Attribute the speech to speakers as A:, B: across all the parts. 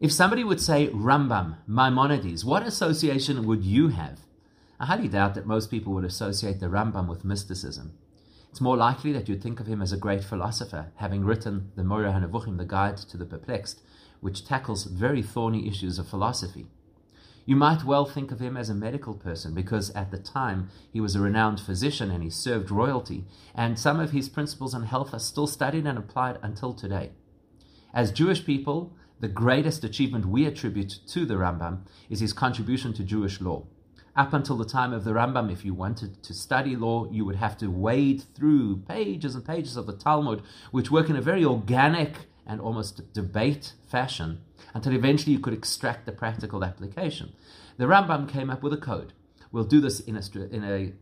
A: If somebody would say Rambam, Maimonides, what association would you have? I highly doubt that most people would associate the Rambam with mysticism. It's more likely that you'd think of him as a great philosopher, having written the Moreh HaNevuchim, the Guide to the Perplexed, which tackles very thorny issues of philosophy. You might well think of him as a medical person because at the time he was a renowned physician and he served royalty, and some of his principles on health are still studied and applied until today. As Jewish people, the greatest achievement we attribute to the Rambam is his contribution to Jewish law. Up until the time of the Rambam, if you wanted to study law, you would have to wade through pages and pages of the Talmud, which work in a very organic and almost debate fashion, until eventually you could extract the practical application. The Rambam came up with a code. We'll do this in a, in a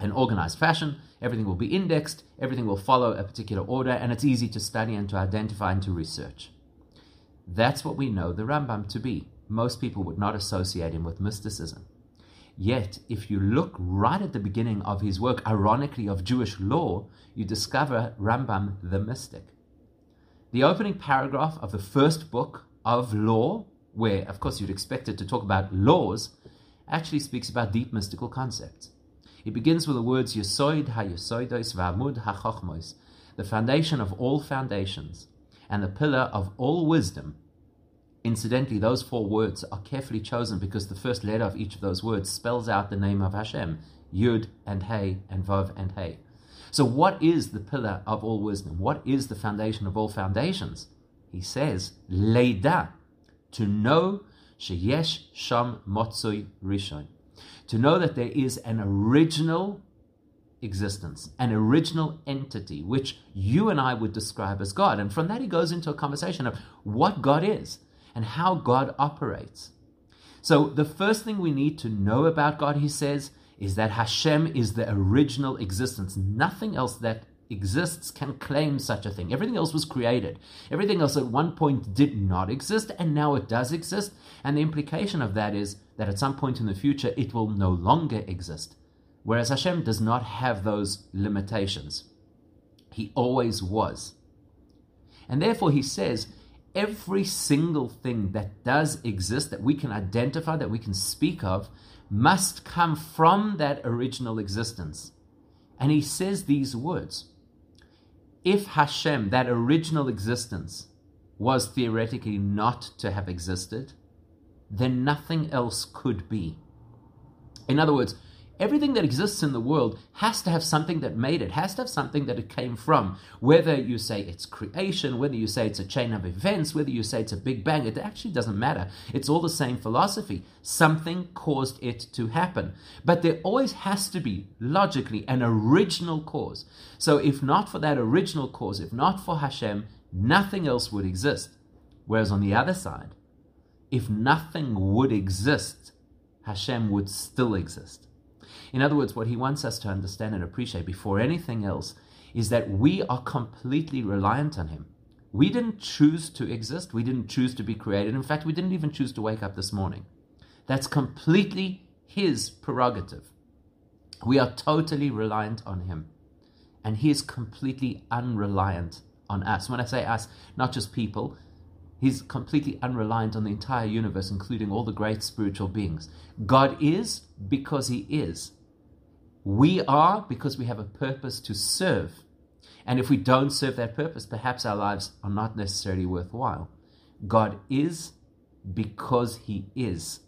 A: an organized fashion. Everything will be indexed, everything will follow a particular order, and it's easy to study and to identify and to research. That's what we know the Rambam to be. Most people would not associate him with mysticism. Yet, if you look right at the beginning of his work, ironically of Jewish law, you discover Rambam the mystic. The opening paragraph of the first book of law, where of course you'd expect it to talk about laws, actually speaks about deep mystical concepts. It begins with the words Yesoid ha-Yesoidos v'amud ha-Chochmos, the foundation of all foundations, and the pillar of all wisdom. Incidentally, those four words are carefully chosen because the first letter of each of those words spells out the name of Hashem, Yud and Hey and Vav and Hey. So, what is the pillar of all wisdom? What is the foundation of all foundations? He says, Leida, to know Sheyesh Sham Motzoi Rishon, to know that there is an original existence, an original entity, which you and I would describe as God. And from that, he goes into a conversation of what God is and how God operates. So, the first thing we need to know about God, he says, is that Hashem is the original existence. Nothing else that exists can claim such a thing. Everything else was created. Everything else at one point did not exist, and now it does exist. And the implication of that is that at some point in the future, it will no longer exist. Whereas Hashem does not have those limitations. He always was. And therefore, he says, every single thing that does exist, that we can identify, that we can speak of, must come from that original existence. And he says these words If Hashem, that original existence, was theoretically not to have existed, then nothing else could be. In other words, Everything that exists in the world has to have something that made it, has to have something that it came from. Whether you say it's creation, whether you say it's a chain of events, whether you say it's a big bang, it actually doesn't matter. It's all the same philosophy. Something caused it to happen. But there always has to be, logically, an original cause. So if not for that original cause, if not for Hashem, nothing else would exist. Whereas on the other side, if nothing would exist, Hashem would still exist. In other words, what he wants us to understand and appreciate before anything else is that we are completely reliant on him. We didn't choose to exist. We didn't choose to be created. In fact, we didn't even choose to wake up this morning. That's completely his prerogative. We are totally reliant on him. And he is completely unreliant on us. When I say us, not just people, He's completely unreliant on the entire universe, including all the great spiritual beings. God is because He is. We are because we have a purpose to serve. And if we don't serve that purpose, perhaps our lives are not necessarily worthwhile. God is because He is.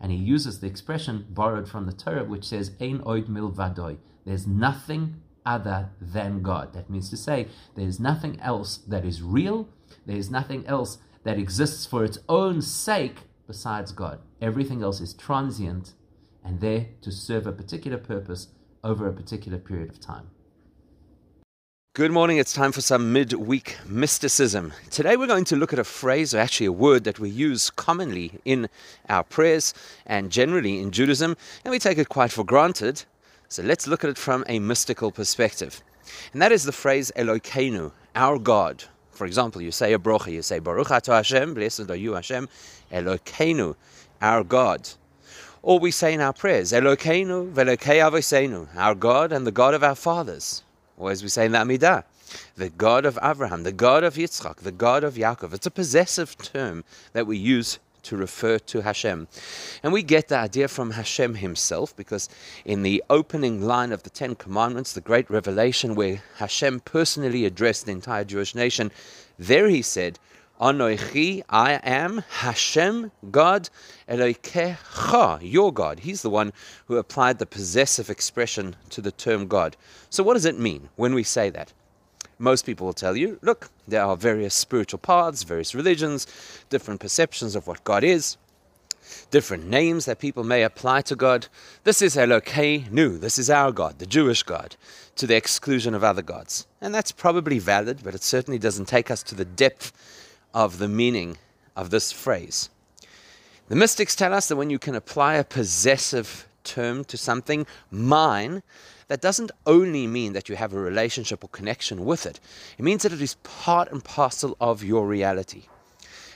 A: And He uses the expression borrowed from the Torah, which says, Ein oid milvadoi. There's nothing other than God. That means to say, there's nothing else that is real, there's nothing else that exists for its own sake besides God. Everything else is transient and there to serve a particular purpose over a particular period of time.
B: Good morning. It's time for some midweek mysticism. Today we're going to look at a phrase, or actually a word that we use commonly in our prayers and generally in Judaism, and we take it quite for granted. So let's look at it from a mystical perspective. And that is the phrase Elokeinu, our God. For example, you say a brocha, you say Baruch Ato Hashem, blessed are you Hashem, Elokeinu, our God. Or we say in our prayers, Elokeinu velokei avoseinu, our God and the God of our fathers. Or as we say in the Amidah, the God of Abraham, the God of Yitzchak, the God of Yaakov. It's a possessive term that we use to refer to Hashem. And we get the idea from Hashem himself because in the opening line of the Ten Commandments, the great revelation where Hashem personally addressed the entire Jewish nation, there he said, Anoichi, I am Hashem, God, Elokecha, your God. He's the one who applied the possessive expression to the term God. So, what does it mean when we say that? Most people will tell you, look, there are various spiritual paths, various religions, different perceptions of what God is, different names that people may apply to God. This is Elokeinu, this is our God, the Jewish God, to the exclusion of other gods. And that's probably valid, but it certainly doesn't take us to the depth of the meaning of this phrase. The mystics tell us that when you can apply a possessive term to something, mine, that doesn't only mean that you have a relationship or connection with it, it means that it is part and parcel of your reality.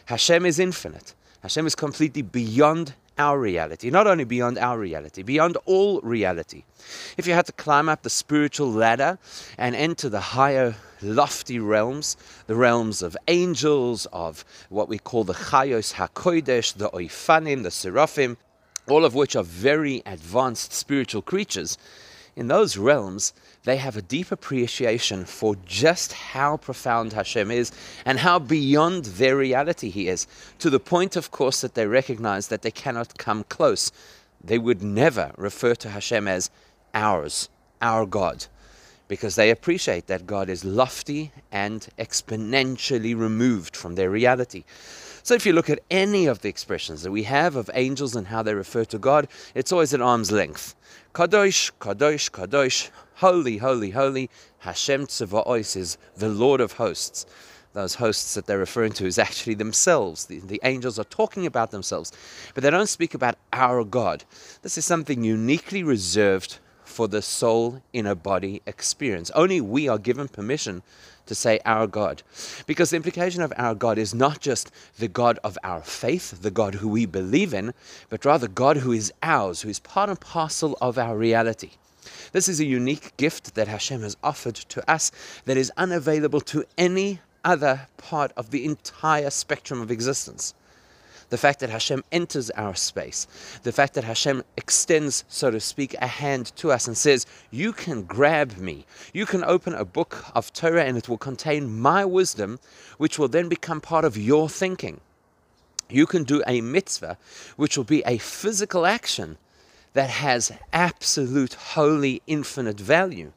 B: Hashem is infinite. Hashem is completely beyond our reality, not only beyond our reality, beyond all reality. If you had to climb up the spiritual ladder and enter the higher, lofty realms, the realms of angels, of what we call the Chayos HaKodesh, the Oifanim, the Seraphim, all of which are very advanced spiritual creatures, in those realms, they have a deep appreciation for just how profound Hashem is and how beyond their reality He is, to the point, of course, that they recognize that they cannot come close. They would never refer to Hashem as ours, our God, because they appreciate that God is lofty and exponentially removed from their reality. So if you look at any of the expressions that we have of angels and how they refer to God, it's always at arm's length. Kadosh, Kadosh, Kadosh, holy, holy, holy. Hashem Tzavaos is the Lord of hosts. Those hosts that they're referring to is actually themselves. The, the angels are talking about themselves, but they don't speak about our God. This is something uniquely reserved for the soul in a body experience. Only we are given permission to say our God. Because the implication of our God is not just the God of our faith, the God who we believe in, but rather God who is ours, who is part and parcel of our reality. This is a unique gift that Hashem has offered to us that is unavailable to any other part of the entire spectrum of existence the fact that Hashem enters our space, the fact that Hashem extends, so to speak, a hand to us and says, You can grab me. You can open a book of Torah and it will contain my wisdom, which will then become part of your thinking. You can do a mitzvah, which will be a physical action that has absolute, holy, infinite value.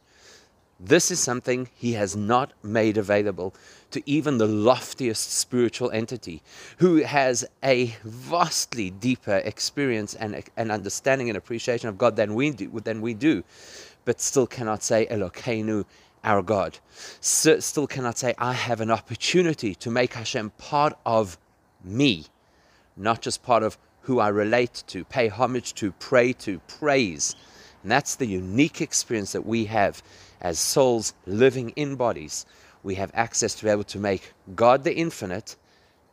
B: This is something he has not made available to even the loftiest spiritual entity who has a vastly deeper experience and an understanding and appreciation of God than we do, than we do but still cannot say Elokeinu, our God. Still cannot say, I have an opportunity to make Hashem part of me, not just part of who I relate to, pay homage to, pray to, praise. And that's the unique experience that we have as souls living in bodies. We have access to be able to make God the infinite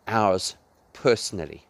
B: ours personally.